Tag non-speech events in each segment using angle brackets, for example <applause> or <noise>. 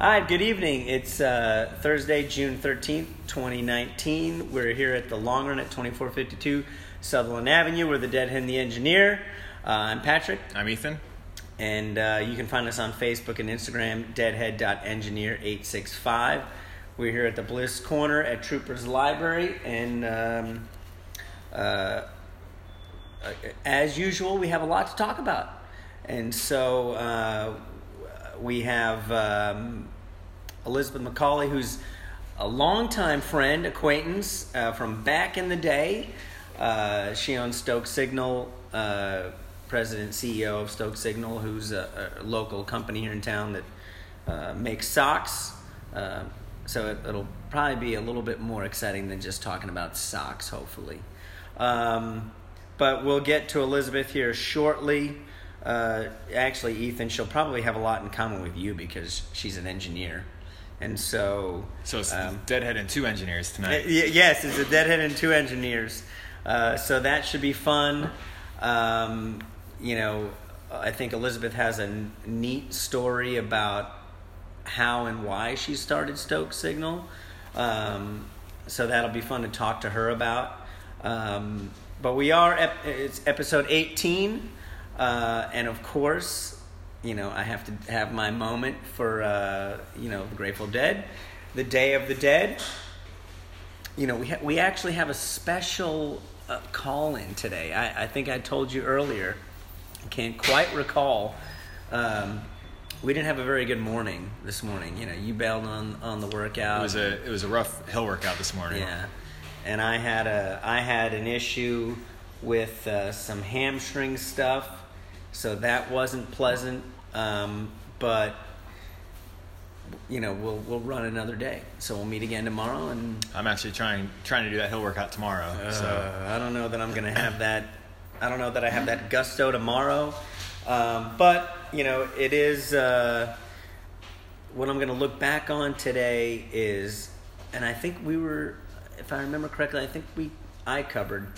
All right, good evening. It's uh, Thursday, June 13th, 2019. We're here at the Long Run at 2452 Sutherland Avenue. We're the Deadhead and the Engineer. Uh, I'm Patrick, I'm Ethan. and uh, you can find us on Facebook and Instagram, deadhead.engineer865. We're here at the Bliss Corner at Troopers Library, and um, uh, uh, as usual, we have a lot to talk about. And so uh, we have um, Elizabeth McCalley, who's a longtime friend, acquaintance uh, from back in the day. Uh, she owns Stoke Signal, uh, president CEO of Stoke Signal, who's a, a local company here in town that uh, makes socks. Uh, so it, it'll probably be a little bit more exciting than just talking about socks, hopefully. Um, but we'll get to Elizabeth here shortly. Uh, actually, Ethan, she'll probably have a lot in common with you because she's an engineer. And so. So it's um, Deadhead and two engineers tonight. Y- yes, it's a deadhead and two engineers. Uh, so that should be fun. Um, you know, I think Elizabeth has a n- neat story about how and why she started Stoke Signal. Um, so that'll be fun to talk to her about. Um, but we are, ep- it's episode 18. Uh, and of course, you know, I have to have my moment for, uh, you know, the Grateful Dead, the Day of the Dead you know, we ha- we actually have a special uh, call in today. I, I think I told you earlier. I can't quite recall. Um, we didn't have a very good morning this morning. You know, you bailed on on the workout. It was a it was a rough hill workout this morning. Yeah, and I had a I had an issue with uh, some hamstring stuff, so that wasn't pleasant. Um, but you know, we'll we'll run another day. So we'll meet again tomorrow, and I'm actually trying trying to do that hill workout tomorrow. so uh, I don't know that I'm going to have that. I don't know that I have that gusto tomorrow. Um, but you know, it is uh, what I'm going to look back on today is, and I think we were, if I remember correctly, I think we I covered.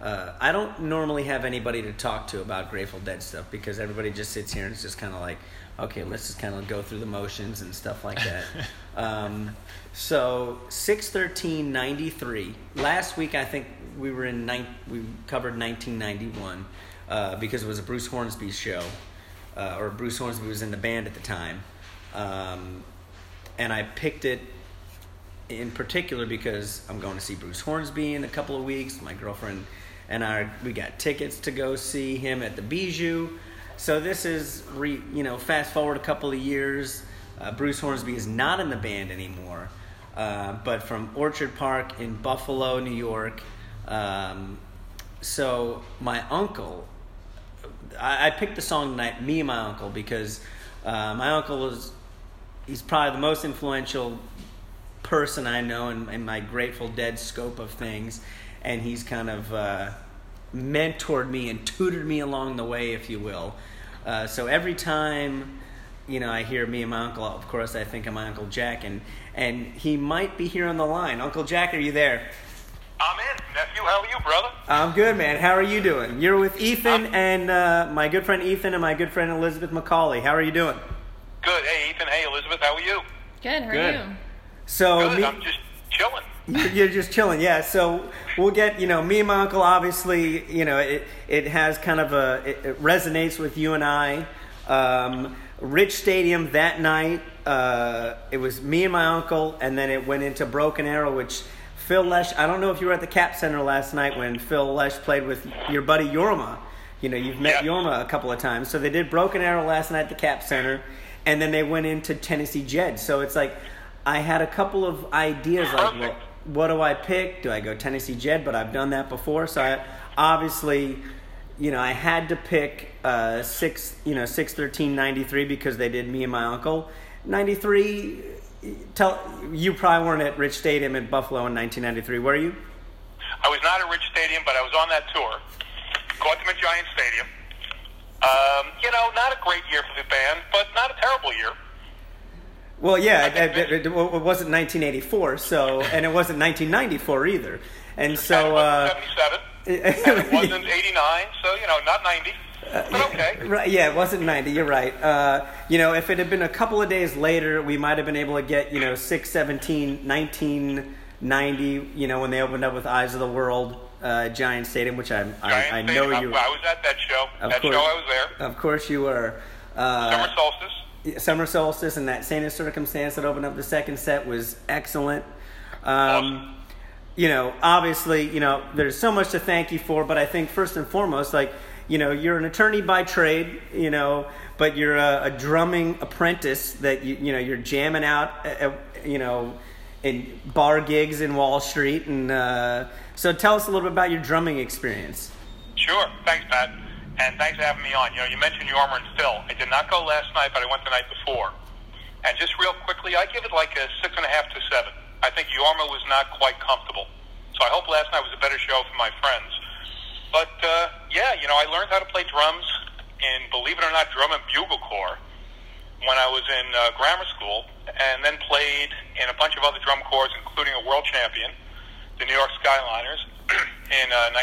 Uh, I don't normally have anybody to talk to about Grateful Dead stuff because everybody just sits here and it's just kind of like, okay, let's just kind of go through the motions and stuff like that. <laughs> um, so six thirteen ninety three. Last week I think we were in nine, we covered nineteen ninety one uh, because it was a Bruce Hornsby show, uh, or Bruce Hornsby was in the band at the time, um, and I picked it in particular because I'm going to see Bruce Hornsby in a couple of weeks. My girlfriend and I we got tickets to go see him at the Bijou. So this is re, you know fast forward a couple of years. Uh, Bruce Hornsby is not in the band anymore, uh, but from Orchard Park in Buffalo, New York. Um, so my uncle, I, I picked the song tonight, "Me and My Uncle," because uh, my uncle is he's probably the most influential person I know in, in my Grateful Dead scope of things, and he's kind of uh, mentored me and tutored me along the way, if you will. Uh, so every time, you know, I hear me and my uncle, of course, I think of my uncle Jack, and and he might be here on the line. Uncle Jack, are you there? I'm in. Nephew, how are you, brother? I'm good, man. How are you doing? You're with Ethan and uh, my good friend Ethan and my good friend Elizabeth McCalley. How are you doing? Good. Hey, Ethan. Hey, Elizabeth. How are you? Good. How are Good. you? So Good. me- I'm just chilling. You're just chilling, yeah. So we'll get, you know, me and my uncle. Obviously, you know, it it has kind of a it, it resonates with you and I. Um, Rich Stadium that night. Uh, it was me and my uncle, and then it went into Broken Arrow, which Phil Lesh. I don't know if you were at the Cap Center last night when Phil Lesh played with your buddy Jorma. You know, you've met Yeah. Jorma a couple of times. So they did Broken Arrow last night at the Cap Center, and then they went into Tennessee Jed. So it's like I had a couple of ideas, like, well. What do I pick? Do I go Tennessee Jed? But I've done that before, so I obviously, you know, I had to pick uh, six, you know, six thirteen ninety three because they did me and my uncle. Ninety three. Tell you probably weren't at Rich Stadium in Buffalo in nineteen ninety three, were you? I was not at Rich Stadium, but I was on that tour. Them at Giant Stadium. Um, you know, not a great year for the band, but not a terrible year. Well, yeah, it, it, it, wasn't 1984, so and it wasn't 1994 either, and so it uh, wasn't 77. <laughs> and it wasn't 89, so, you know, not 90. but okay. Right, yeah, it wasn't 90. You're right. Uh, you know, if it had been a couple of days later, we might have been able to get, you know, 617, 1990, you know, when they opened up with Eyes of the World, uh, Giant Stadium, which I, I, I know Stadium, you I, I was at that show. Of that course. show, I was there. Of course you were. Uh, Summer solstice. Summer Solstice and that Saint of Circumstance that opened up the second set was excellent. Um, You know, obviously, you know, there's so much to thank you for, but I think first and foremost, like, you know, you're an attorney by trade, you know, but you're a, a drumming apprentice that you, you know, you're jamming out, uh, uh, you know, in bar gigs in Wall Street, and uh, so tell us a little bit about your drumming experience. Sure. Thanks, Pat. And thanks for having me on. You know, you mentioned Jorma and Phil. I did not go last night, but I went the night before. And just real quickly, I give it like a six and a half to seven. I think Jorma was not quite comfortable. So I hope last night was a better show for my friends. But, uh, yeah, you know, I learned how to play drums in, believe it or not, drum and bugle corps when I was in uh, grammar school, and then played in a bunch of other drum corps, including a world champion, the New York Skyliners, <clears throat> in uh,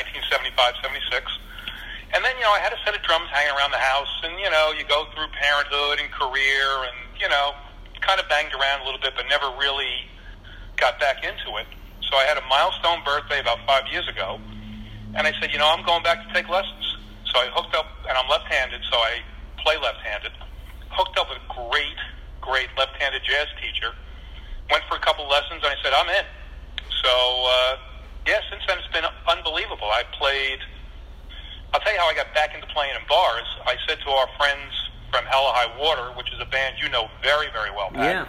1975-76. And then, you know, I had a set of drums hanging around the house, and, you know, you go through parenthood and career, and, you know, kind of banged around a little bit, but never really got back into it. So I had a milestone birthday about five years ago, and I said, you know, I'm going back to take lessons. So I hooked up, and I'm left-handed, so I play left-handed. Hooked up with a great, great left-handed jazz teacher. Went for a couple lessons, and I said, I'm in. So, uh, yeah, since then it's been unbelievable. I played. I'll tell you how I got back into playing in bars. I said to our friends from Hella High Water, which is a band you know very, very well, Pat, Yeah.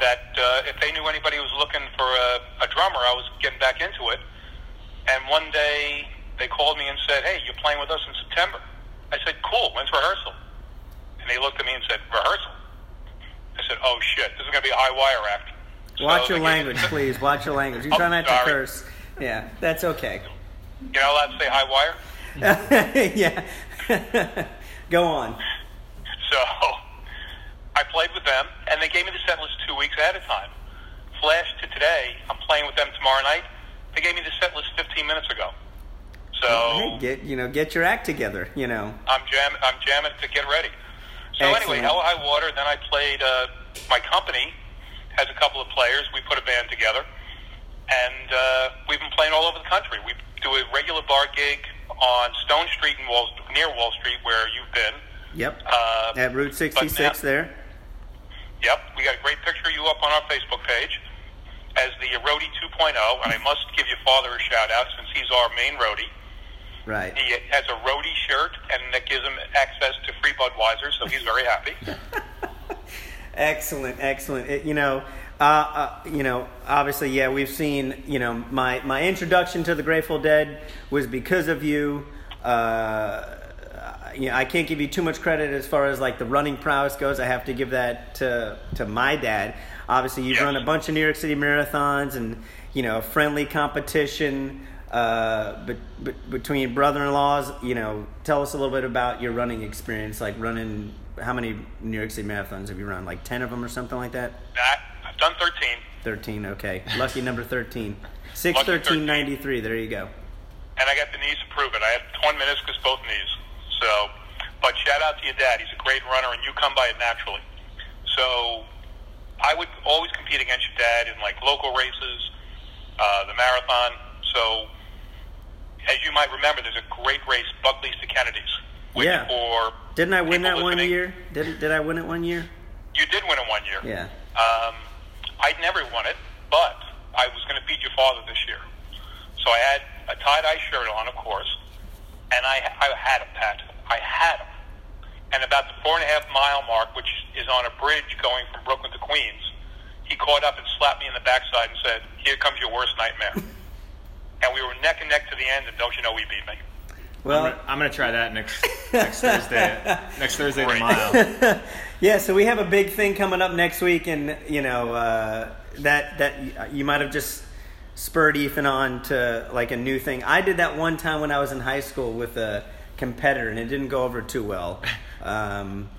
that uh, if they knew anybody who was looking for a, a drummer, I was getting back into it. And one day they called me and said, "Hey, you're playing with us in September." I said, "Cool. When's rehearsal?" And they looked at me and said, "Rehearsal." I said, "Oh shit, this is going to be a high wire act." So Watch your they gave me- language, please. Watch your language. You <laughs> Oh, try not to curse. Yeah, that's okay. You're not allowed to say high wire. <laughs> yeah. <laughs> Go on. So I played with them, and they gave me the set list two weeks ahead of time. Flash to today, I'm playing with them tomorrow night. They gave me the set list 15 minutes ago. So Hey, get you know, get your act together. You know. I'm jam I'm jamming to get ready. So anyway, Excellent. Hell High Water. Then I played. Uh, my company has a couple of players. We put a band together, and uh, we've been playing all over the country. We do a regular bar gig on Stone Street Wall, near Wall Street, where you've been. Yep. Uh, At Route 66 now- there. Yep, we got a great picture of you up on our Facebook page as the roadie 2.0, and I must give your father a shout out since he's our main roadie. Right. He has a roadie shirt, and that gives him access to free Budweiser, so he's very happy. <laughs> Excellent, excellent. It, you know, uh, uh, you know, obviously, yeah, we've seen. You know, my my introduction to the Grateful Dead was because of you. Uh, you know, I can't give you too much credit as far as like the running prowess goes. I have to give that to to my dad. Obviously, you've Yes. run a bunch of New York City marathons and you know friendly competition uh, be, be, between brother-in-laws. You know, tell us a little bit about your running experience, like running. How many New York City marathons have you run? Like ten of them or something like that. That done 13, Thirteen. Okay, <laughs> lucky number thirteen. Six Lucky thirteen ninety three. There you go. and I got the knees to prove it. I have torn meniscus both knees. So, but shout out to your dad. He's a great runner, and you come by it naturally. So, I would always compete against your dad in like local races, uh, the marathon. So, as you might remember, there's a great race, Buckley's to Kennedy's. Which Yeah. For Didn't I win that one year? Did Did I win it one year? You did win it one year. Yeah. Um, I'd never won it, but I was going to beat your father this year. So I had a tie-dye shirt on, of course, and I, I had him, Pat. I had him. And about the four and a half mile mark, which is on a bridge going from Brooklyn to Queens, he caught up and slapped me in the backside and said, "Here comes your worst nightmare." <laughs> and we were neck and neck to the end, and don't you know, we beat me. Well, I'm, gonna, I'm gonna try that next next <laughs> Thursday. Next Thursday the mile. <laughs> yeah. So we have a big thing coming up next week, and you know uh, that that you might have just spurred Ethan on to like a new thing. I did that one time when I was in high school with a competitor, and it didn't go over too well. Um,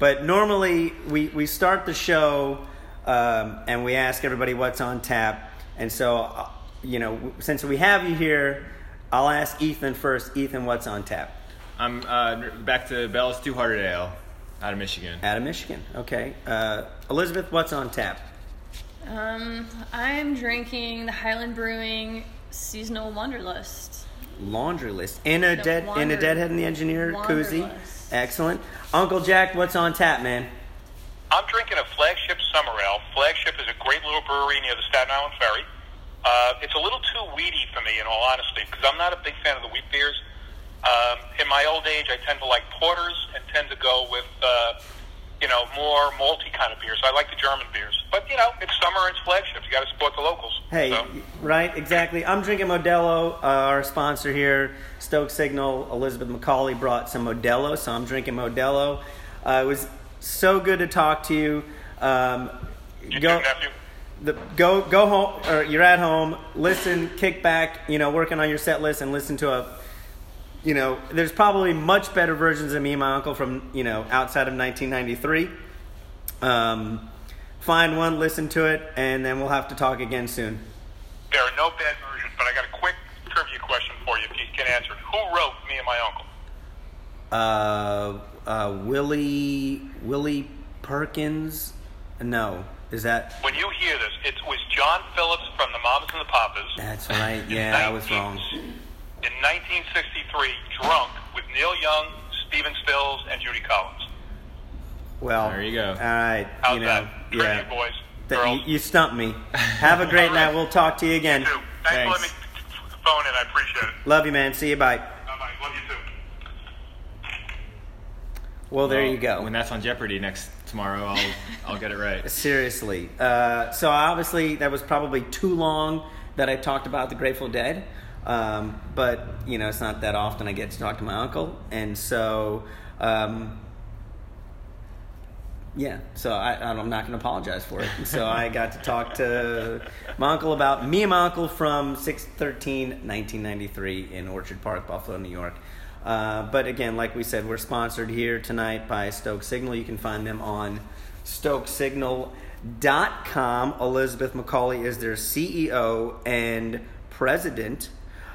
but normally we we start the show um, and we ask everybody what's on tap, and so uh, you know since we have you here, I'll ask Ethan first. Ethan, what's on tap? I'm uh, back to Bell's Two Hearted Ale out of Michigan. Out of Michigan. Okay. Uh, Elizabeth, what's on tap? Um, I'm drinking the Highland Brewing Seasonal Wanderlust. Laundry list in a The dead in a deadhead in the engineer koozie. Excellent. Uncle Jack, what's on tap, man? I'm drinking a Flagship Summer Ale. Flagship is a great little brewery near the Staten Island Ferry. Uh, it's a little too weedy for me, in all honesty, because I'm not a big fan of the wheat beers. Um, in my old age, I tend to like porters and tend to go with, uh, you know, more malty kind of beers. I like the German beers. But, you know, it's summer and it's Flagship. You got to support the locals. Hey, So, right, exactly. I'm drinking Modelo. Uh, our sponsor here, Stoke Signal, Elizabeth McCalley brought some Modelo, so I'm drinking Modelo. Uh, it was so good to talk to you. Um, you go, too, the, go, go home, or you're at home. Listen, kick back. You know, working on your set list and listen to a. You know, there's probably much better versions of me and my uncle from you know outside of 1993. Um, find one, listen to it, and then we'll have to talk again soon. There are no bad versions, but I got a quick trivia question for you if you can answer it. Who wrote Me and My Uncle? uh, uh, Willie Willie Perkins. No, is that? When you hear this, it was John Phillips from the Mamas and the Papas. That's right. Yeah, I was wrong. <laughs> In 1963, drunk with Neil Young, Stephen Stills, and Judy Collins. Well, There you go. All right. How's you know, that? Trivia, yeah. boys, That- girls. you, you stumped me. Have a great night. We'll talk to you again. You too. Thanks, Thanks. for letting me phone in. I appreciate it. Love you, man. See you. Bye. Bye bye. Love you too. Well, there Well, you go. When that's on Jeopardy next tomorrow, I'll <laughs> I'll get it right. Seriously. Uh, so obviously that was probably too long that I talked about the Grateful Dead. Um, but you know, it's not that often I get to talk to my uncle, and so um, yeah. So I, I'm not going to apologize for it. So I got to talk to my uncle about me and my uncle from 613 1993 in Orchard Park, Buffalo, New York. Uh, but again, like we said, we're sponsored here tonight by Stoke Signal. You can find them on stokesignal.com. Elizabeth McCalley is their CEO and president.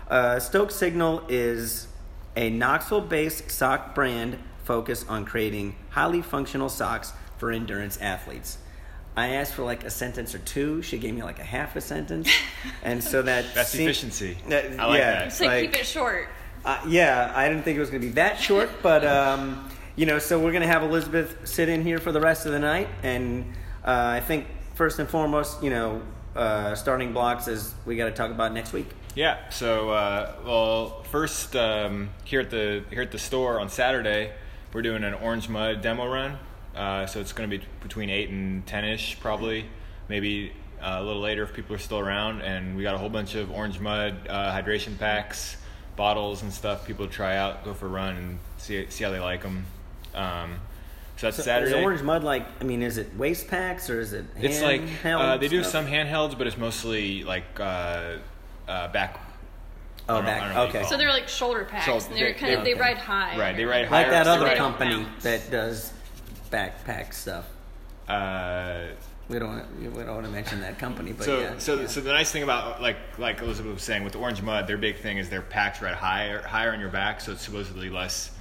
Uh, Stoke Signal is a Knoxville based sock brand focused on creating highly functional socks for endurance athletes. I asked for like a sentence or two. She gave me like a half a sentence, <laughs> and so that That's seemed- efficiency. that- I like yeah, that. It's like, keep it short. uh, yeah, I didn't think it was going to be that short, <laughs> but um, you know, so we're going to have Elizabeth sit in here for the rest of the night, and uh, I think first and foremost, you know, uh, starting blocks is we got to talk about next week. Yeah. So, uh, well, first um, here at the here at the store on Saturday, we're doing an orange mud demo run. Uh, so it's going to be between eight and ten ish, probably, maybe uh, a little later if people are still around. And we got a whole bunch of orange mud uh, hydration packs, bottles, and stuff. People to try out, go for a run, and see see how they like them. Um, so that's So Saturday. Is Orange Mud like? I mean, is it waist packs or is it? It's like uh, they do some handhelds, but it's mostly like uh, uh, back. Oh, don't know- I back. don't know what you Okay. So they're like shoulder packs, So and they're they- kind of they- they ride high. Right, they ride high. like that other company Bounce. that does backpack stuff. Uh, We don't. wanna- We don't want to mention that company, but so yeah. so yeah. so the nice thing about like like Elizabeth was saying with the orange mud, their big thing is their packs ride higher higher on your back, so it's supposedly less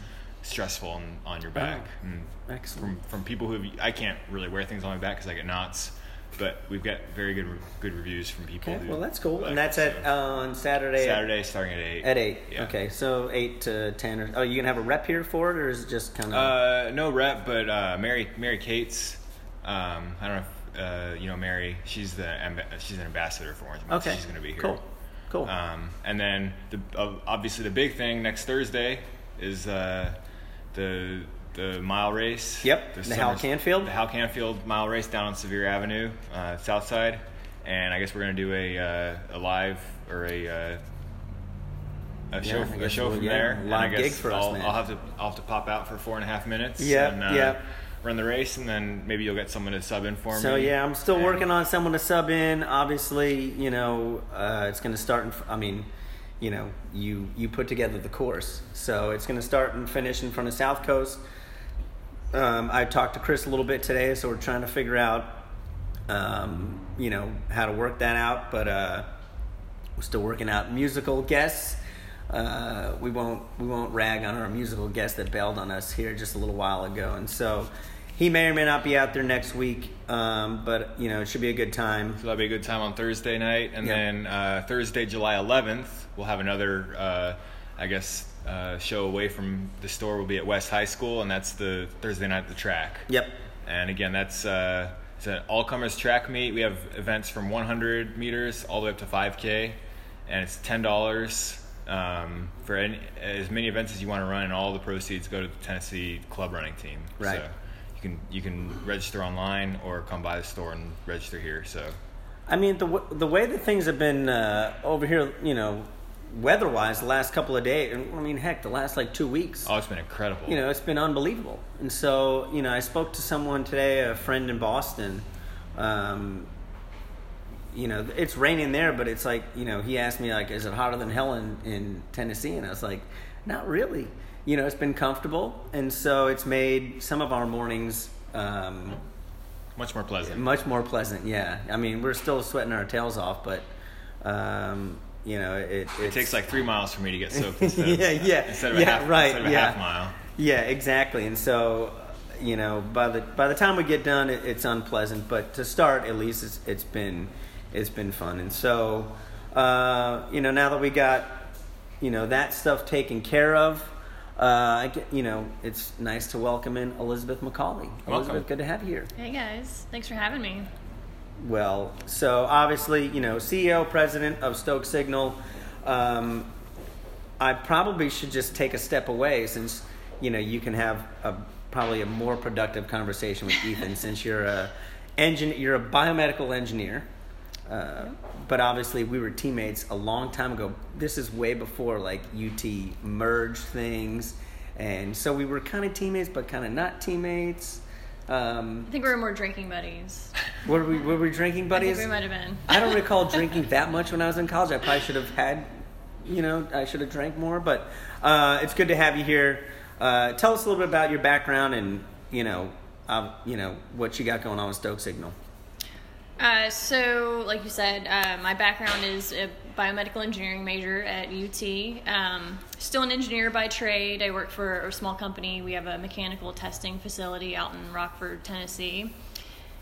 stressful on, on your back. And excellent. from from people who I can't really wear things on my back because I get knots, but we've got very good re- good reviews from people. Okay, well that's cool, like and that's it, at uh, on Saturday. at- Saturday starting at eight. At eight. Yeah. Okay, so eight to ten. Or, oh, you gonna have a rep here for it, or is it just kind of? Uh, no rep, but uh, Mary Mary Cates. Um, I don't know if uh, you know Mary. She's the amb- she's an ambassador for Orange so okay. she's to be here. Cool. Cool. Um, and then the uh, obviously the big thing next Thursday is uh, the the mile race. Yep, the Hal summer's- Canfield. The Hal Canfield mile race down on Sevier Avenue, uh, South Side, and I guess we're going to do a uh, a live or a uh, a show, I a show we'll- from there. live gig for us, I'll, man. I'll have to I'll have to pop out for four and a half minutes. Yep, and, uh, yep. Run the race, and then maybe you'll get someone to sub in for me. so yeah, I'm still And- working on someone to sub in. Obviously, you know, uh, it's gonna start. In, I mean, you know, you you put together the course, so it's gonna start and finish in front of South Coast. Um, I talked to Chris a little bit today, so we're trying to figure out, um, you know, how to work that out. But uh, we're still working out musical guests. uh, we won't we won't rag on our musical guest that bailed on us here just a little while ago, and so he may or may not be out there next week. Um, but you know, it should be a good time. So that'll be a good time on Thursday night, and Yeah. then uh, Thursday, July 11th, we'll have another, uh, I guess, uh, show away from the store. We'll be at West High School, and that's the Thursday night at the track. Yep. And again, that's uh, it's an all comers track meet. We have events from 100 meters all the way up to 5K, and it's ten dollars um, for any, as many events as you want to run, and all the proceeds go to the Tennessee club running team. Right. So you can you can register online or come by the store and register here. So I mean, the w- the way that things have been uh, over here, you know, weather-wise, the last couple of days. I mean, heck, the last like two weeks. oh, it's been incredible. You know, it's been unbelievable. And so, you know, I spoke to someone today, a friend in Boston. Um, you know, it's raining there, but it's like, you know, he asked me like, "Is it hotter than hell in, in Tennessee?" And I was like, "Not really." You know, it's been comfortable, and so it's made some of our mornings um, much more pleasant. much more pleasant. Yeah, I mean, we're still sweating our tails off, but um, you know, it It takes like three miles for me to get soaked <laughs> instead of, Yeah, yeah, instead of a yeah, half, right, instead of a yeah. half mile. Yeah, exactly. And so, you know, by the by the time we get done, it, it's unpleasant. But to start, at least, it's, it's been it's been fun. And so, uh, you know, now that we got you know that stuff taken care of, uh, I get, you know, it's nice to welcome in Elizabeth McCalley. Welcome. Elizabeth, good to have you here. Hey guys, thanks for having me. Well, so obviously, you know, CEO, president of Stoke Signal. Um, I probably should just take a step away since, you know, you can have a probably a more productive conversation with Ethan <laughs> since you're a engine, you're a biomedical engineer. Uh, but obviously, we were teammates a long time ago. This is way before like UT merged things, and so we were kind of teammates, but kind of not teammates. Um, I think we were more drinking buddies. were we were we drinking I buddies? think we might have been. I don't recall <laughs> drinking that much when I was in college. I probably should have had, you know, I should have drank more. But uh, it's good to have you here. Uh, tell us a little bit about your background and you know, uh, you know what you got going on with Stoke Signal. Uh, so, like you said, uh, my background is a biomedical engineering major at UT. Um, still an engineer by trade. I work for a small company. We have a mechanical testing facility out in Rockford, Tennessee,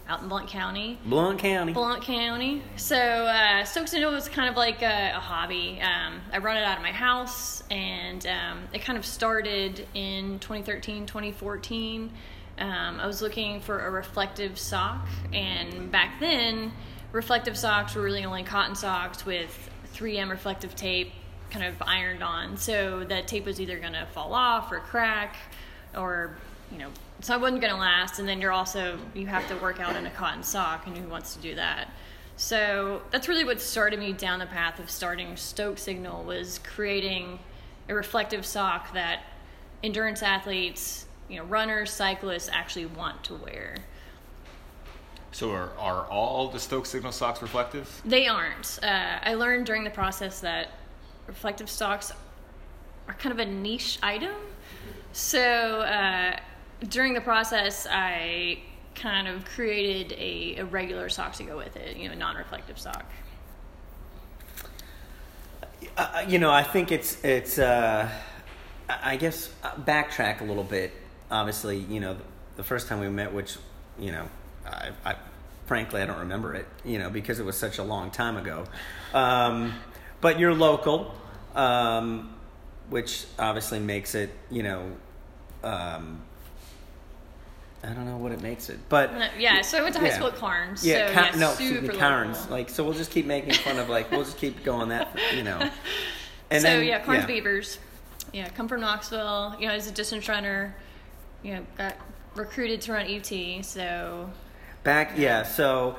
out in Blount County. Blount County. Blount County. So uh, Stoke Signal was kind of like a, a hobby. Um, I run it out of my house, and um, it kind of started in 2013, 2014. Um, I was looking for a reflective sock, and back then, reflective socks were really only cotton socks with 3M reflective tape kind of ironed on. So that tape was either going to fall off or crack, or you know, so it wasn't going to last. And then you're also you have to work out in a cotton sock, and who wants to do that? So that's really what started me down the path of starting Stoke Signal was creating a reflective sock that endurance athletes, you know, runners, cyclists actually want to wear. So are, are all the Stoke Signal socks reflective? They aren't. Uh, I learned during the process that reflective socks are kind of a niche item. So uh, during the process, I kind of created a, a regular sock to go with it, you know, non-reflective sock. Uh, you know, I think it's it's. Uh, I I guess uh, backtrack a little bit. Obviously, you know, the first time we met, which you know, I, I frankly I don't remember it. You know, because it was such a long time ago. Um, but you're local, um, which obviously makes it. You know, um, I don't know what it makes it, but Uh, Yeah, so I went to high Yeah. school at Karns. yeah, so, Car- yeah no, super Karns. local. Like, so we'll just keep making fun of like we'll just keep going that you know. <laughs> And so then, yeah, Karns Beavers. Yeah, come from Knoxville. You know, as a distance runner, you know, got recruited to run UT. So Back, yeah. So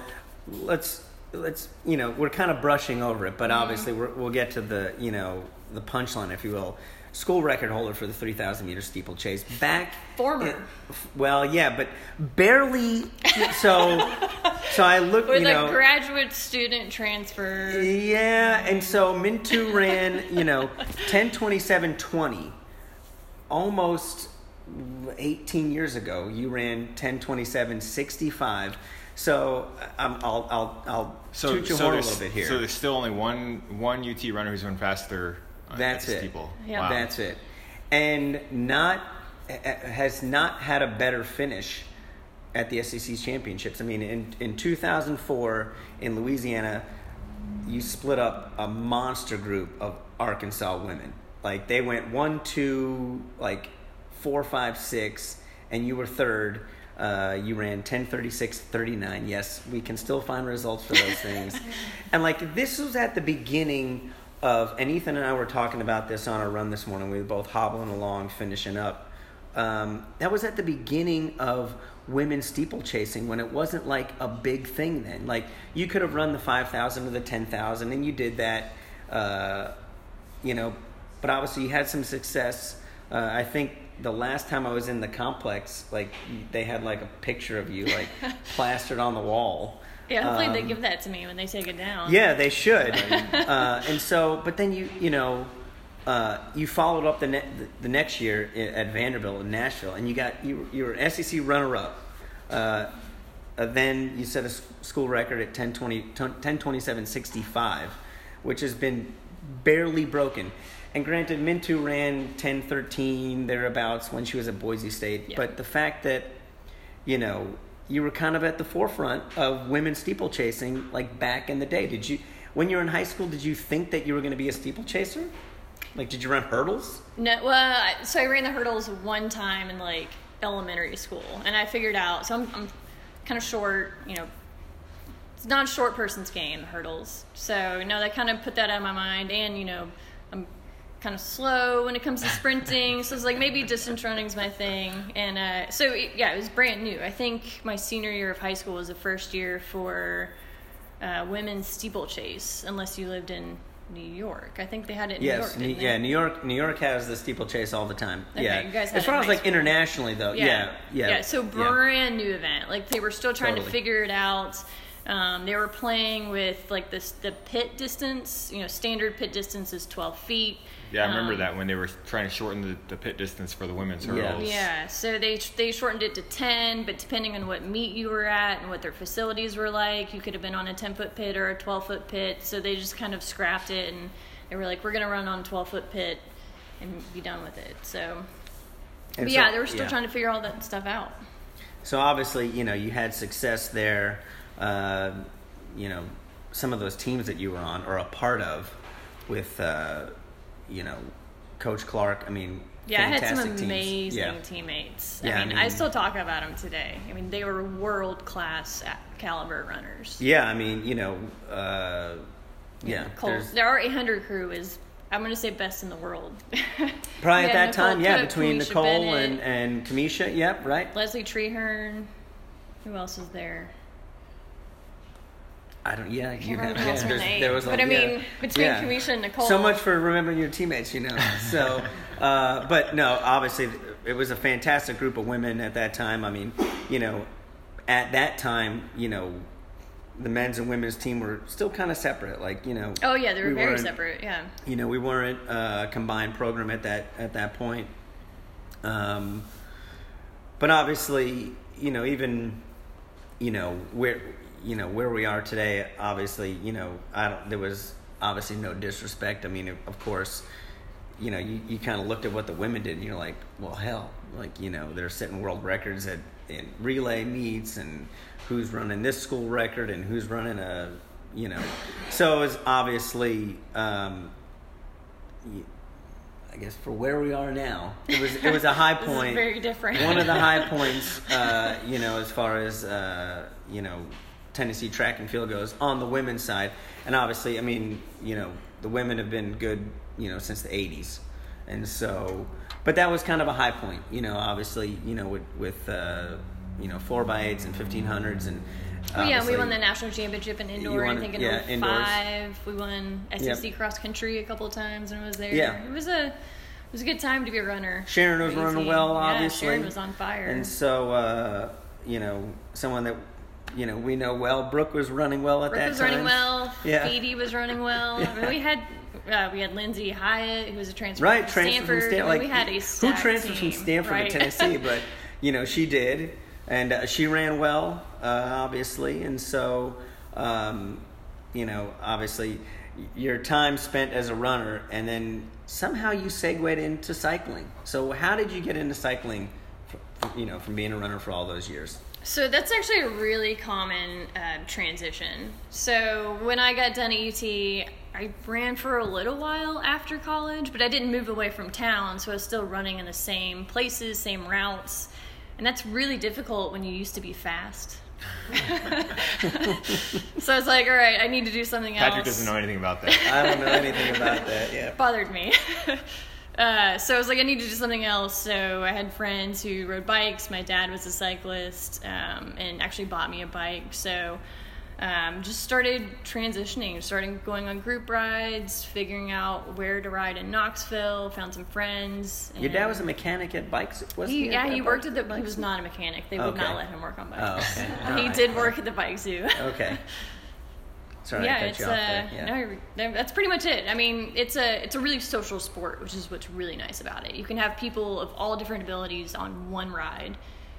let's let's you know we're kind of brushing over it, but Mm-hmm. obviously we're, we'll get to the you know the punchline, if you will. School record holder for the three thousand meter steeplechase. Back Former. well, yeah, but barely. So so I look, with you know. a graduate student transfer. Yeah, and so Mintu ran, you know, 102720 almost 18 years ago. You ran 102765. So um, I'll I'll I'll So, toot your so horn a little bit here. so there's still only one one UT runner who's run faster uh, That's at it. steeple. Yeah. Wow. That's it. And not has not had a better finish at the SEC championships. I mean, in in 2004 in Louisiana, you split up a monster group of Arkansas women. Like they went one, two, like four, five, six, and you were third. Uh, you ran 10, 36, 39. Yes, we can still find results for those things. <laughs> and like this was at the beginning of, and Ethan and I were talking about this on our run this morning. We were both hobbling along, finishing up. Um, that was at the beginning of women's steeplechasing when it wasn't like a big thing then. Like you could have run the 5,000 or the 10,000 and you did that, uh, you know, but obviously you had some success. Uh, I think the last time I was in the complex, like they had like a picture of you like <laughs> plastered on the wall. Yeah, hopefully they Um, give that to me when they take it down. yeah, they should. <laughs> uh, and so, but then you, you know, uh, you followed up the, ne- the next year at Vanderbilt in Nashville, and you got you, you were an SEC runner-up. Uh, uh, then you set a school record at 1020, 1027.65, which has been barely broken. And granted, Mintu ran 10 13 thereabouts when she was at Boise State, Yeah. but the fact that you know, you were kind of at the forefront of women's steeplechasing like back in the day. Did you when you were in high school, did you think that you were going to be a steeplechaser? Like did you run hurdles? No, well, so I ran the hurdles one time in like elementary school, and I figured out. So I'm, I'm kind of short, you know. It's not a short person's game, the hurdles. So you know that kind of put that out of my mind, and you know, kind of slow when it comes to sprinting. so it's like maybe distance running's my thing, and uh, so it, yeah, it was brand new. I think my senior year of high school was the first year for uh, women's steeplechase, unless you lived in New York. I think they had it in New Yes, York. New- didn't yeah. New York, New York has the steeplechase all the time. Okay, yeah, you guys as it far as like school. internationally though, yeah, yeah, yeah. so brand new event. Like they were still trying Totally. to figure it out. Um, they were playing with like this the pit distance. You know, standard pit distance is twelve feet. Yeah, I remember Um, that when they were trying to shorten the, the pit distance for the women's Yeah. hurdles. Yeah, so they they shortened it to ten, but depending on what meet you were at and what their facilities were like, you could have been on a ten foot pit or a twelve foot pit. So they just kind of scrapped it, and they were like, "We're gonna run on twelve foot pit and be done with it." So, And but so- yeah, they were still yeah. trying to figure all that stuff out. So obviously, you know, you had success there. Uh, you know, some of those teams that you were on or a part of with, uh, you know, Coach Clark. I mean, Yeah, I had some teams. amazing Yeah. teammates. Yeah, I I mean, I, still talk about them today. I mean, they were world class caliber runners. Yeah, I mean, you know, uh, yeah. Cole, our 800 crew is, I'm going to say, best in the world. <laughs> Probably at that Nicole time, yeah, between Kamisha Nicole Bennett, and, and Kamisha, yep, right. Leslie Treherne. Who else is there? I don't, yeah, you have, yeah, else her there's- name. there was a- But I yeah. mean, between Yeah. Kamisha and Nicole. So much for remembering your teammates, you know. <laughs> So, uh, but no, obviously, it was a fantastic group of women at that time. I mean, you know, at that time, you know, the men's and women's team were still kind of separate. Like, you know. Oh yeah, they were we very separate. Yeah. You know, we weren't uh, a combined program at that at that point. Um, but obviously, you know, even you know where you know where we are today. Obviously, you know, I don't. There was obviously no disrespect. I mean, of course, you know, you, you kind of looked at what the women did, and you're like, well, hell, like you know, they're setting world records at in relay meets, and who's running this school record, and who's running a, you know, so it's obviously. Um, I guess for where we are now, it was it was a high <laughs> point very different. one of the high <laughs> points, uh, you know, as far as uh, you know, Tennessee track and field goes on the women's side, and obviously, I mean, you know, the women have been good, you know, since the '80s, and so, but that was kind of a high point, you know, obviously, you know, with with uh, you know four by eights and fifteen hundreds and. Well, yeah, we won the national championship in indoor. won I think in yeah, indoors. 05. We won SEC Yep. cross country a couple of times when I was there. Yeah. It was a it was a good time to be a runner. Sharon was Crazy. running well, obviously. Yeah. Sharon was on fire. And so, uh, you know, someone that, you know, we know well. Brooke was running well at Brooke that was time. running well. <laughs> Yeah. Phoebe was running well. <laughs> I mean, we had uh, we had Lindsay Hyatt, who was a transfer Right, from transferred Stanford. from Stanford. I mean, Like, we had a who transferred team, from Stanford right? to Tennessee? <laughs> But you know, she did, and uh, she ran well, uh, obviously. And so, um, you know, obviously, your time spent as a runner, and then somehow you segued into cycling. So how did you get into cycling? You know, from being a runner for all those years. So that's actually a really common uh, transition. So when I got done at UT, I ran for a little while after college, but I didn't move away from town, so I was still running in the same places, same routes. And that's really difficult when you used to be fast. <laughs> so I was like, all right, I need to do something else. Patrick doesn't know anything about that. I don't know anything about that. Yeah. <laughs> bothered me. <laughs> uh, so I was like, I need to do something else. So I had friends who rode bikes. My dad was a cyclist um, and actually bought me a bike. So um, just started transitioning, starting going on group rides, figuring out where to ride in Knoxville. Found some friends. Your dad was a mechanic at bikes. Was he, he? yeah, he worked at the. He was not a mechanic. They would Okay. not let him work on bikes. Oh, okay. <laughs> he Alright. did work at the bike zoo. Okay. <laughs> Sorry, yeah, it's you uh, off there. Yeah. no, that's pretty much it. I mean, it's a it's a really social sport, which is what's really nice about it. You can have people of all different abilities on one ride,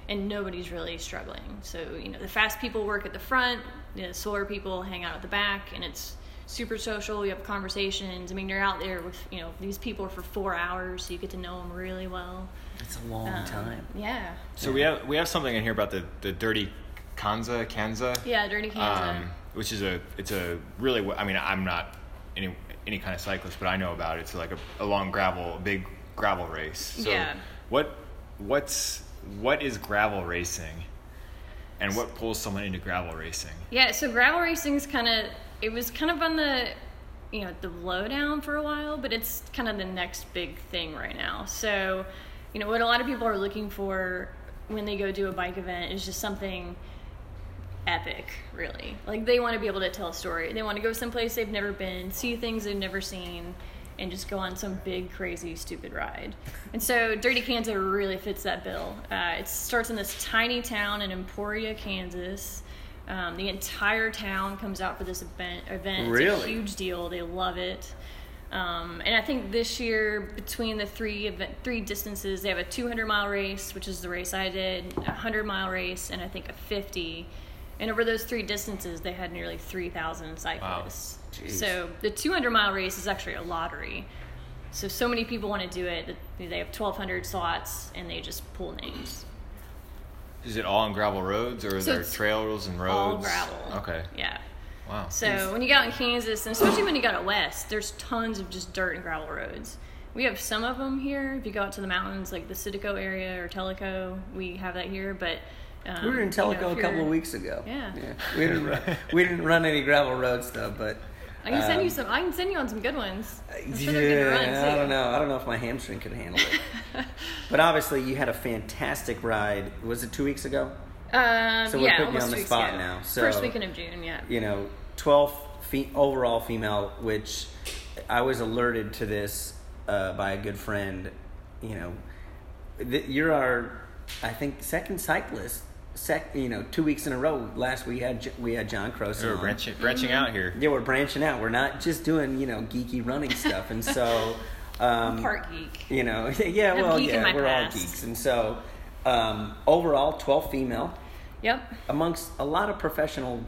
and nobody's really struggling. So you know, the fast people work at the front, the slower people hang out at the back, and it's super social. You have conversations. I mean, you're out there with you know these people for four hours, so you get to know them really well. It's a long Um, time. Yeah, So we have we have something in here about the the dirty Kanza Kanza. yeah, dirty Kanza. um, which is a it's a really I mean I'm not any any kind of cyclist, but I know about it. It's like a, a long gravel, a big gravel race. So Yeah. what what's what is gravel racing, and what pulls someone into gravel racing? Yeah, so gravel racing is kind of it was kind of on the you know the lowdown for a while, but it's kind of the next big thing right now. So, you know what a lot of people are looking for when they go do a bike event is just something epic, really. Like they want to be able to tell a story. They want to go someplace they've never been, see things they've never seen, and just go on some big, crazy, stupid ride. And so Dirty Kanza really fits that bill. Uh, it starts in this tiny town in Emporia, Kansas. Um, the entire town comes out for this event. event. It's a Really? huge deal. They love it. Um, and I think this year, between the three event, three distances, they have a 200 mile race, which is the race I did, a 100 mile race, and I think a 50. And over those three distances, they had nearly 3,000 cyclists. Jeez. So the 200 mile race is actually a lottery. So so many people want to do it. that They have 1,200 slots, and they just pull names. Is it all on gravel roads, or are So there trails and roads? All gravel. Okay. Yeah. Wow. So when you get out in Kansas, and especially when you go out west, there's tons of just dirt and gravel roads. We have some of them here. If you go out to the mountains, like the Citico area or Tellico, we have that here. But um, We were in you know, a couple of weeks ago. Yeah. We didn't run, <laughs> we didn't run any gravel roads though, but I can send um, you some. I can send you on some good ones. I'm Yeah, sure they're good to run, I don't know. I don't know if my hamstring could handle it. <laughs> but obviously, you had a fantastic ride. Was it two weeks ago? Um, So we're yeah, putting you on the spot ago. now, so- First weekend of June, yeah. You know, 12 fe- overall female, which I was alerted to this uh, by a good friend. You know, th- you're our, I think, second cyclist. Sec, you know, two weeks in a row. Last we had we had John Croson. We're on. branching branching out here. Yeah, we're branching out. We're not just doing you know geeky running stuff, and so <laughs> um, Part geek. You know, yeah, I'm well, yeah, we're all geeks, and so um, overall, twelve female Yep. amongst a lot of professional,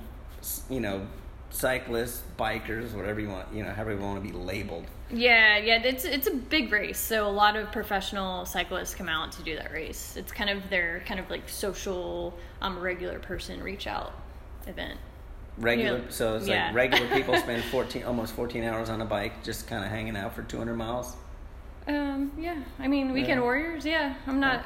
you know, cyclists, bikers, whatever you want, you know, however you want to be labeled. Yeah, yeah, it's it's a big race. So a lot of professional cyclists come out to do that race. It's kind of their kind of like social, um, regular person reach out event. Regular, Yeah. so it's Yeah. like regular people <laughs> spend fourteen, almost fourteen hours on a bike, just kind of hanging out for two hundred miles. Um, yeah, I mean, weekend Yeah. warriors. Yeah, I'm not.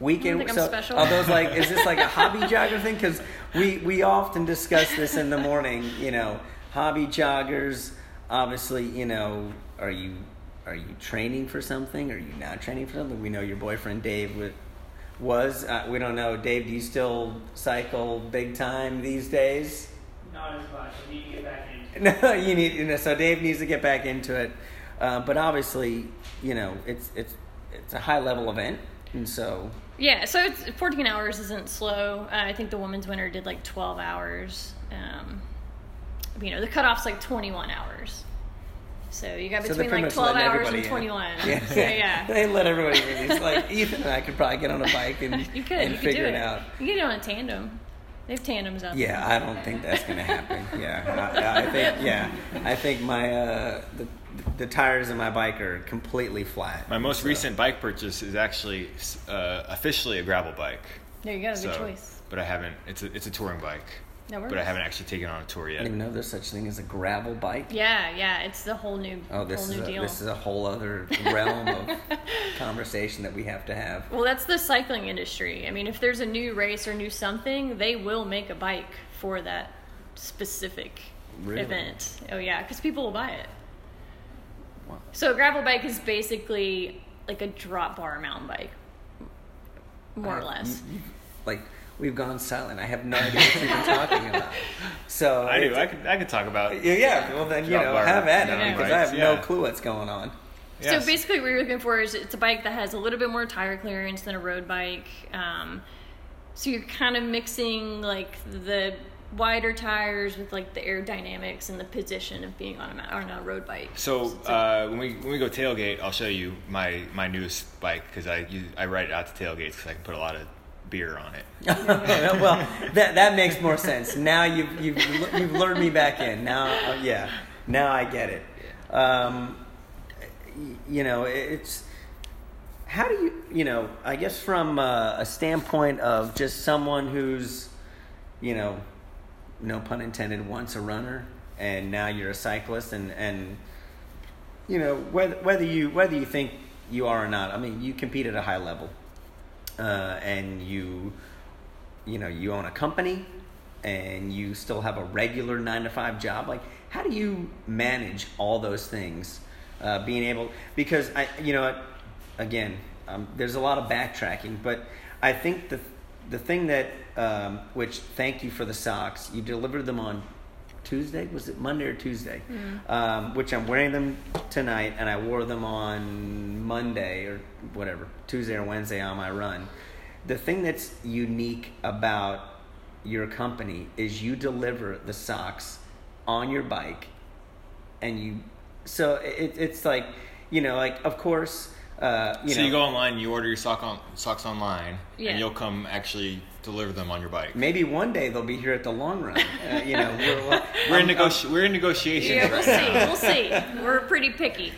Weekend. think so special. are those like? Is this like a hobby <laughs> jogger thing? Because we we often discuss this in the morning. You know, hobby joggers. Obviously, you know, are you are you training for something? Are you not training for something? We know your boyfriend Dave would, was. Uh, we don't know. Dave, do you still cycle big time these days? Not as much. I need to get back into it. <laughs> No, you need. You know, so Dave needs to get back into it. Uh, but obviously, you know, it's it's it's a high level event, and so Yeah, so it's 14 hours isn't slow. Uh, I think the women's winner did like 12 hours. Um, you know, the cutoff's like 21 hours. So you got So between pretty like 12 hours everybody and in. 21. Yeah, So yeah. <laughs> they let everybody in. It's like <laughs> Ethan and I could probably get on a bike and <laughs> You could, and you could figure do it it. out. You could get it on a tandem. They have tandems out Yeah, there. I don't think that's gonna happen. Yeah, I, I think yeah, I think my uh, the the tires of my bike are completely flat. My most So- recent bike purchase is actually uh, officially a gravel bike. There you go. So, Good choice. But I haven't. It's a it's a touring bike. That But I haven't actually taken on a tour yet. I yet. didn't even know there's such a thing as a gravel bike. Yeah, yeah. It's the whole new, Oh, this whole is new a, deal. this is a whole other realm of <laughs> conversation that we have to have. Well, that's the cycling industry. I mean, if there's a new race or new something, they will make a bike for that specific Really? event. Oh yeah, because people will buy it. Wow. So a gravel bike is basically like a drop bar mountain bike, more or less. you- you- like we've gone silent. I have no idea what you've been talking about. <laughs> So I do. I could I could talk about. Yeah, yeah. Well, then you know, bar have at it because I have bikes, no clue what's going on. Yes. So basically, what you're looking for is it's a bike that has a little bit more tire clearance than a road bike. Um, so you're kind of mixing like the wider tires with like the aerodynamics and the position of being on a ma- on a road bike. So it's a- uh, when we when we go tailgate, I'll show you my my newest bike because I use, I ride it out to tailgates because I can put a lot of beer on it. <laughs> well, that that makes more sense. Now you've you've you've lured me back in. Now, uh, yeah, now I get it. Um, you know, it's how do you you know? I guess from uh, a standpoint of just someone who's, you know, no pun intended, once a runner and now you're a cyclist, and and you know whether whether you whether you think you are or not. I mean, you compete at a high level uh, and you you know you own a company and you still have a regular nine to five job like how do you manage all those things uh, being able because i you know again um, there's a lot of backtracking but i think the the thing that um, which thank you for the socks you delivered them on Tuesday was it Monday or Tuesday? Um, which I'm wearing them tonight, and I wore them on Monday or whatever Tuesday or Wednesday on my run. The thing that's unique about your company is you deliver the socks on your bike, and you. So it, it's like you know, like of course. Uh, you so know, you go online, you order your sock on, socks online, Yeah. and you'll come actually deliver them on your bike. maybe one day they'll be here at the long run. Uh, you know, we're, We're <laughs> in I'm- we're in negotiations. Yeah, we'll see. <laughs> We'll see. We're pretty picky.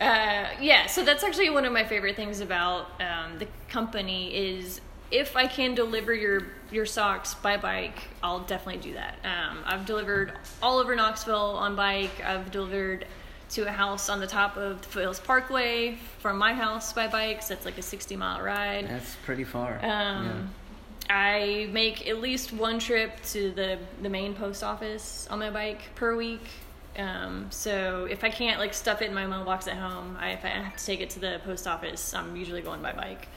Uh, yeah, so that's actually one of my favorite things about um, the company is if I can deliver your your socks by bike, I'll definitely do that. Um, I've delivered all over Knoxville on bike. I've delivered to a house on the top of the Foothills Parkway from my house by bike. So that's like a 60 mile ride. That's pretty far. Um, I make at least one trip to the the main post office on my bike per week. Um, so if I can't like stuff it in my mailbox at home, I, if I have to take it to the post office, I'm usually going by bike.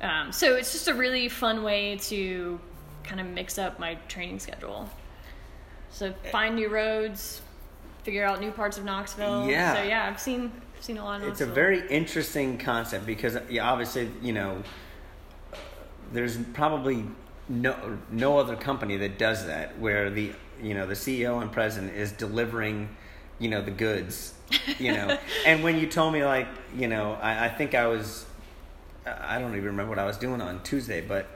Um, so it's just a really fun way to kind of mix up my training schedule. So find new roads, figure out new parts of Knoxville. Yeah. So yeah, I've seen seen a lot of. it's a very interesting concept because yeah, obviously you know there's probably no no other company that does that where the you know the CEO and president is delivering you know the goods you know <laughs> and when you told me like you know I, I think I was I don't even remember what I was doing on Tuesday but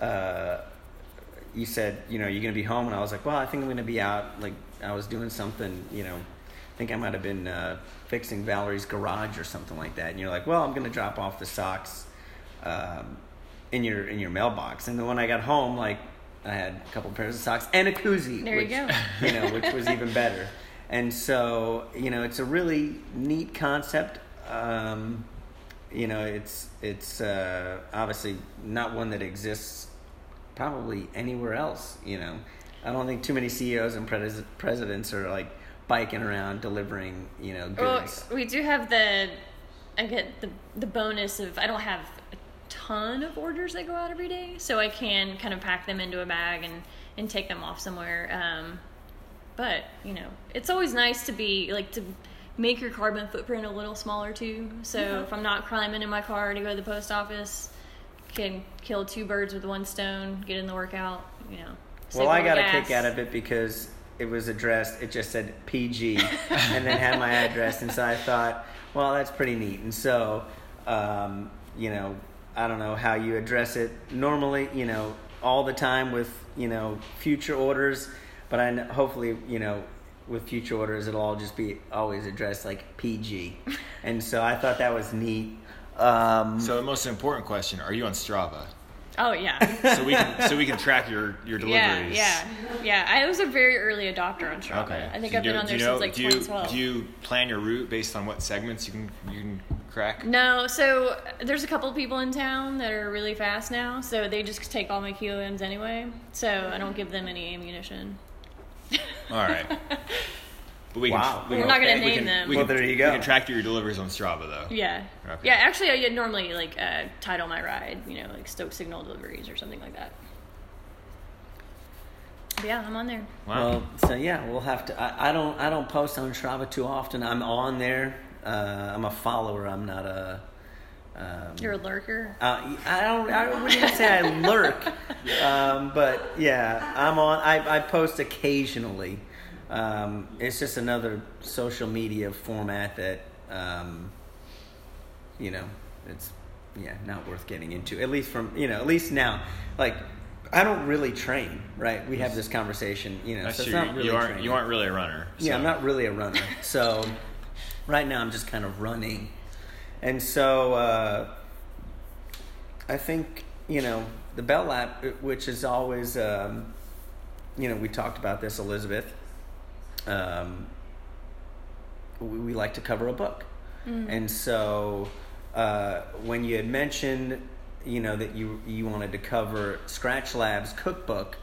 uh, you said you know you're gonna be home and I was like well I think I'm gonna be out like I was doing something you know I think I might have been uh, fixing Valerie's garage or something like that. And you're like, well, I'm going to drop off the socks um, in your in your mailbox. And then when I got home, like I had a couple pairs of socks and a koozie, There you which, go. <laughs> you know, which was even better. And so, you know, it's a really neat concept. Um, you know, it's it's uh, obviously not one that exists probably anywhere else. You know, I don't think too many CEOs and pres- presidents are like biking around delivering, you know, Well, we do have the. I get the the bonus of I don't have a ton of orders that go out every day, so I can kind of pack them into a bag and and take them off somewhere. Um, but you know, it's always nice to be like to make your carbon footprint a little smaller too. So if I'm not climbing in my car to go to the post office, can kill two birds with one stone. Get in the workout. You know. Save Well, I little got a kick out of it because it was addressed. It just said PG, <laughs> and then had my address, and so I thought, well, that's pretty neat. And so, um, you know, I don't know how you address it. Normally, you know, all the time with you know future orders, but I kn- hopefully you know with future orders it'll all just be always addressed like PG, <laughs> and so I thought that was neat. Um, So the most important question: Are you on Strava? Oh yeah. So we can so we can track your your deliveries. yeah, yeah. yeah. I was a very early adopter on Strava. Okay. I think So I've do been you- on there you know, since like do you, 2012. Do you plan your route based on what segments you can you can crack? No, so there's a couple people in town that are really fast now, so they just take all my QOMs anyway. So I don't give them any ammunition. All right. <laughs> But we Wow. can, we We're can- not gonna we name can- them. We Well, can, there you go. We can track your deliveries on Strava though. Yeah. Okay. Yeah, actually, I normally like uh, title my ride, you know, like Stoke Signal deliveries or something like that. But yeah, I'm on there. Wow. Well, so yeah, we'll have to. I, I don't. I don't post on Strava too often. I'm on there. Uh, I'm a follower. I'm not a. Um, You're a lurker. Uh, I don't. I wouldn't even say I lurk, <laughs> um, but yeah, I'm on. I, I post occasionally. Um, it's just another social media format that, um, you know, it's yeah not worth getting into. At least from you know, at least now, like I don't really train. Right? We have this conversation. You know, That's so it's true. not really you aren't training. you aren't really a runner. Yeah, I'm not really a runner. So right now I'm just kind of running. And so uh, I think, you know, the Bell Lap, which is always, um, you know, we talked about this, Elizabeth. Um, we, we like to cover a book. And so uh, when you had mentioned, you know, that you, you wanted to cover Skratch Labs cookbook,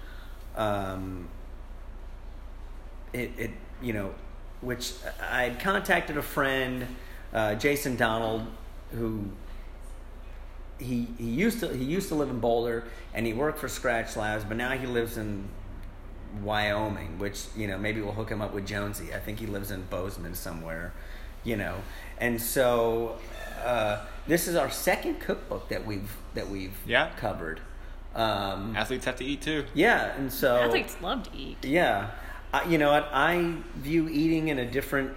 um, it, it you know, which I had contacted a friend, uh, Jason Donald, who he he used to he used to live in Boulder and he worked for Skratch Labs, but now he lives in Wyoming, which you know maybe we'll hook him up with Jonesy. I think he lives in Bozeman somewhere, you know, and so uh, this is our second cookbook that we've that we've Yeah. covered. Um, Athletes have to eat too. yeah, and so Athletes love to eat. yeah, I, you know what? I view eating in a different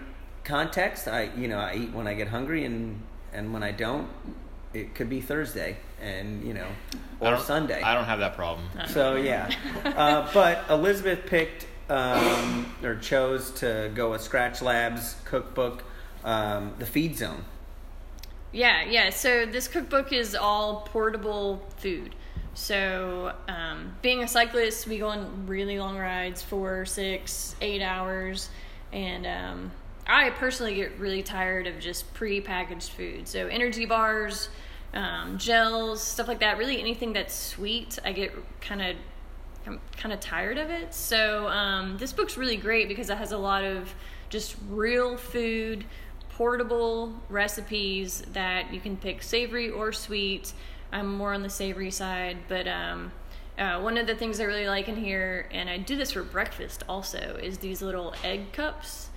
context. I, you know, I eat when I get hungry, and and when I don't, it could be Thursday, and you know, or don't- Sunday. I don't have that problem. So yeah, <laughs> uh, but Elizabeth picked um, or chose to go with Skratch Labs cookbook, um, the Feed Zone. Yeah, yeah. So this cookbook is all portable food. So, um, being a cyclist, we go on really long rides, four, six, eight hours, and um, I personally get really tired of just pre-packaged food. So, energy bars, um, gels, stuff like that. Really, anything that's sweet, I get kind of I'm kind of tired of it. So um, this book's really great because it has a lot of just real food, portable recipes that you can pick savory or sweet. I'm more on the savory side, but um, uh, one of the things I really like in here, and I do this for breakfast also, is these little egg cups.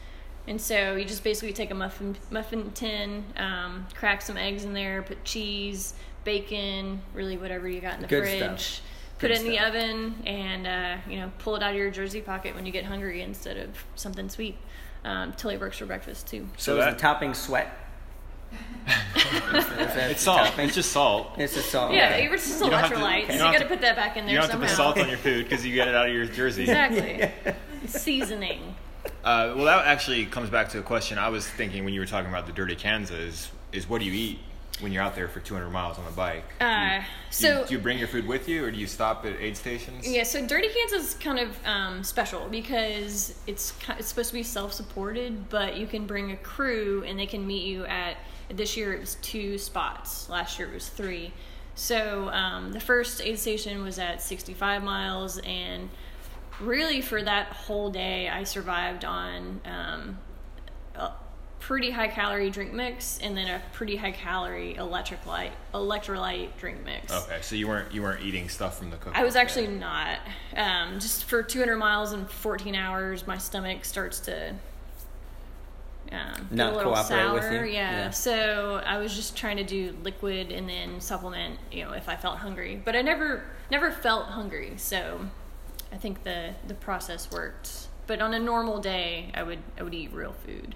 And so you just basically take a muffin muffin tin, um, crack some eggs in there, put cheese, bacon, really whatever you got in the Good fridge. stuff. Put Good it in the oven and uh, you know pull it out of your jersey pocket when you get hungry instead of something sweet. Um, Tilly works for breakfast too. So, So is that- the topping sweat? <laughs> It's the salt. topping? It's just salt. It's a salt. Yeah, okay. it's just You don't have to- electrolytes. you You, got have to to- put that back in there You don't have to somehow. put salt on your food because you get it out of your jersey. exactly. <laughs> Seasoning. Uh, well, that actually comes back to a question I was thinking when you were talking about the dirty Kanza is, is what do you eat when you're out there for 200 miles on the bike? Uh, do, you, so do you bring your food with you or do you stop at aid stations? Yeah, so Dirty Kanza is kind of um, special because it's it's supposed to be self-supported, but you can bring a crew and they can meet you at. This year it was two spots. Last year it was three. So um, the first aid station was at 65 miles, and really for that whole day I survived on um, a pretty high calorie drink mix and then a pretty high calorie electric light electrolyte drink mix. Okay, so you weren't you weren't eating stuff from the cook. I was then. actually not. Um, just for 200 miles and 14 hours, my stomach starts to um, get Not a little cooperate sour. with you? Yeah. Yeah. So I was just trying to do liquid and then supplement. You know, if I felt hungry, but I never never felt hungry. So I think the the process worked. But on a normal day, I would I would eat real food.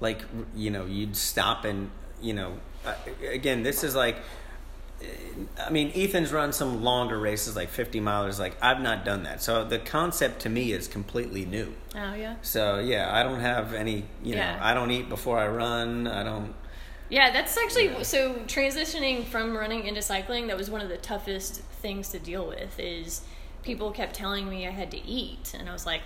like you know you'd stop and you know uh, again this is like I mean, Ethan's run some longer races, like 50 milers. Like, I've not done that. So the concept to me is completely new. Oh yeah. So, yeah, I don't have any, you know, Yeah. I don't eat before I run. I don't, Yeah, that's actually so transitioning from running into cycling. That was one of the toughest things to deal with. Is people kept telling me I had to eat, and I was like,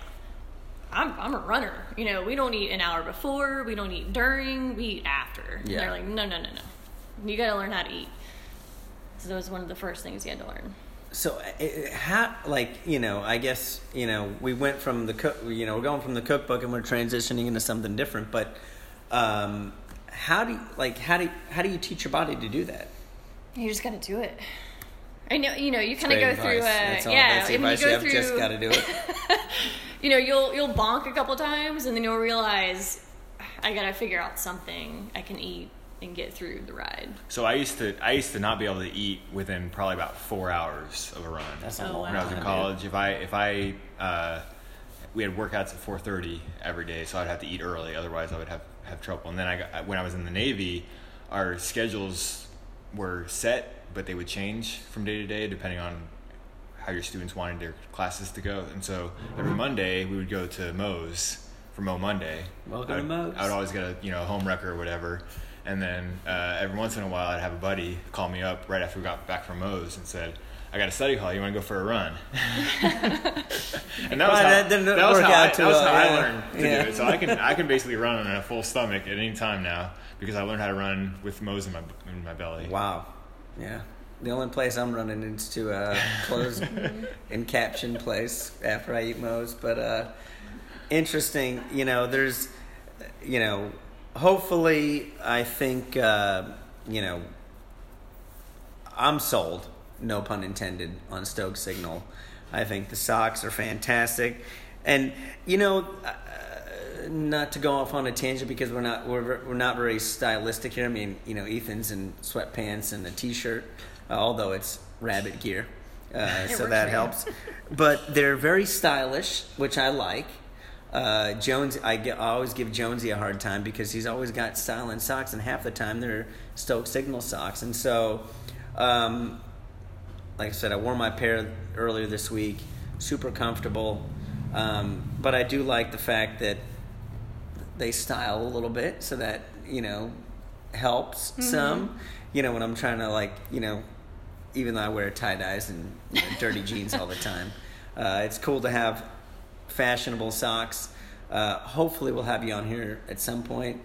"I'm I'm a runner. You know, we don't eat an hour before, we don't eat during, we eat after." And Yeah. they're like, "No, no, no, no. You got to learn how to eat." So that was one of the first things you had to learn. So, uh, uh, how, like, you know, I guess, you know, we went from the cook, you know, we're going from the cookbook and we're transitioning into something different. But, um, how do you, like, how do you, how do you teach your body to do that? You just got to do it. I know, you know, you kind of Great go through, uh, advice. That's all- yeah, that's the and you go you have. through, Just got to do it. <laughs> you know, you'll you'll bonk a couple times, and then you'll realize I gotta figure out something I can eat and get through the ride. So I used to I used to not be able to eat within probably about four hours of a run. That's a Oh, long when I was in college. If I if I uh, we had workouts at four thirty every day, so I'd have to eat early. Otherwise, I would have have trouble. And then I got, when I was in the Navy, our schedules were set, but they would change from day to day depending on how your students wanted their classes to go. And so every Monday we would go to Moe's for Mo Monday. Welcome I to Moe's. I would always get a you know home wrecker or whatever. And then uh, every once in a while, I'd have a buddy call me up right after we got back from Moe's and said, "I got a study hall. You want to go for a run?" <laughs> and that was Well, how, that didn't that was work how, I, out too that was well, how I yeah. learned to Yeah. do it. So I can I can basically run on a full stomach at any time now because I learned how to run with Moe's in my in my belly. Wow. Yeah. The only place I'm running is to a closed and caption place after I eat Moe's. But uh, interesting, you know, there's, you know, hopefully, I think, uh, you know, I'm sold, no pun intended, on Stoke Signal. I think the socks are fantastic. And, you know, uh, not to go off on a tangent because we're not we're, we're not very stylistic here. I mean, you know, Ethan's in sweatpants and a t-shirt, uh, although it's rabbit gear, uh, <laughs> so that helps. But they're very stylish, which I like. Uh, Jones, I, get, I always give Jonesy a hard time because he's always got style in socks, and half the time they're Stoke Signal socks. And so, um, like I said, I wore my pair earlier this week, super comfortable. Um, but I do like the fact that they style a little bit so that you know helps some you know when i'm trying to like you know even though i wear tie dyes and you know, dirty <laughs> jeans all the time uh, it's cool to have fashionable socks uh, hopefully we'll have you on here at some point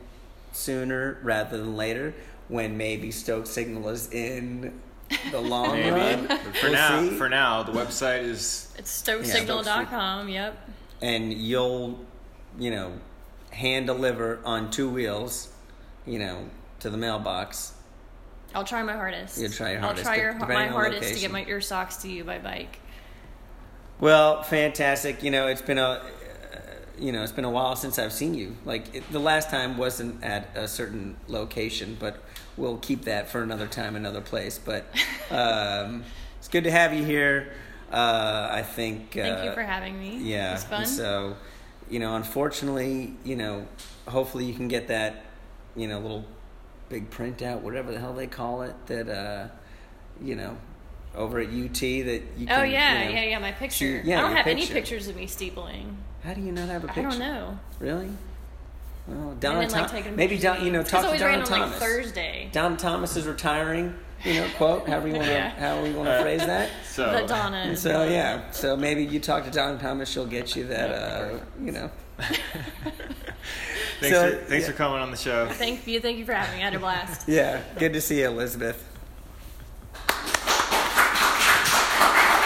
sooner rather than later when maybe stoke signal is in the <laughs> long Maybe. run But for We'll now, see. for now, the website is It's Yeah, stokesignal.com. Yep. and you'll, you know, hand deliver on two wheels, you know, to the mailbox. I'll try my hardest. You'll try your hardest, I'll try your, my hardest to get my ear socks to you by bike. Well, fantastic. You know, it's been a, uh, you know, it's been a while since I've seen you. Like it, the last time wasn't at a certain location, but we'll keep that for another time, another place. But <laughs> um, it's good to have you here. Uh, I think. Thank uh, you for having me. Yeah. It was fun. So, you know, unfortunately, you know, hopefully you can get that, you know, little big printout, whatever the hell they call it, that, uh, you know, over at UT that you can. oh yeah, you know- yeah, yeah. My picture. yeah, I don't have any pictures of me steepling. How do you not have a picture? I don't know. Really? Well, Donna didn't like maybe Don, you know, talk to Donna random, like, Thomas. Thursday. Don Thomas is retiring. You know, quote. However you want to, Yeah. how we want to phrase that. so. the Donna. So yeah, so maybe you talk to Don Thomas, she'll get you that. Uh, you know. <laughs> Thanks, So, for, thanks yeah. for coming on the show. Thank you. Thank you for having me. I had a blast. Yeah, good to see you, Elizabeth.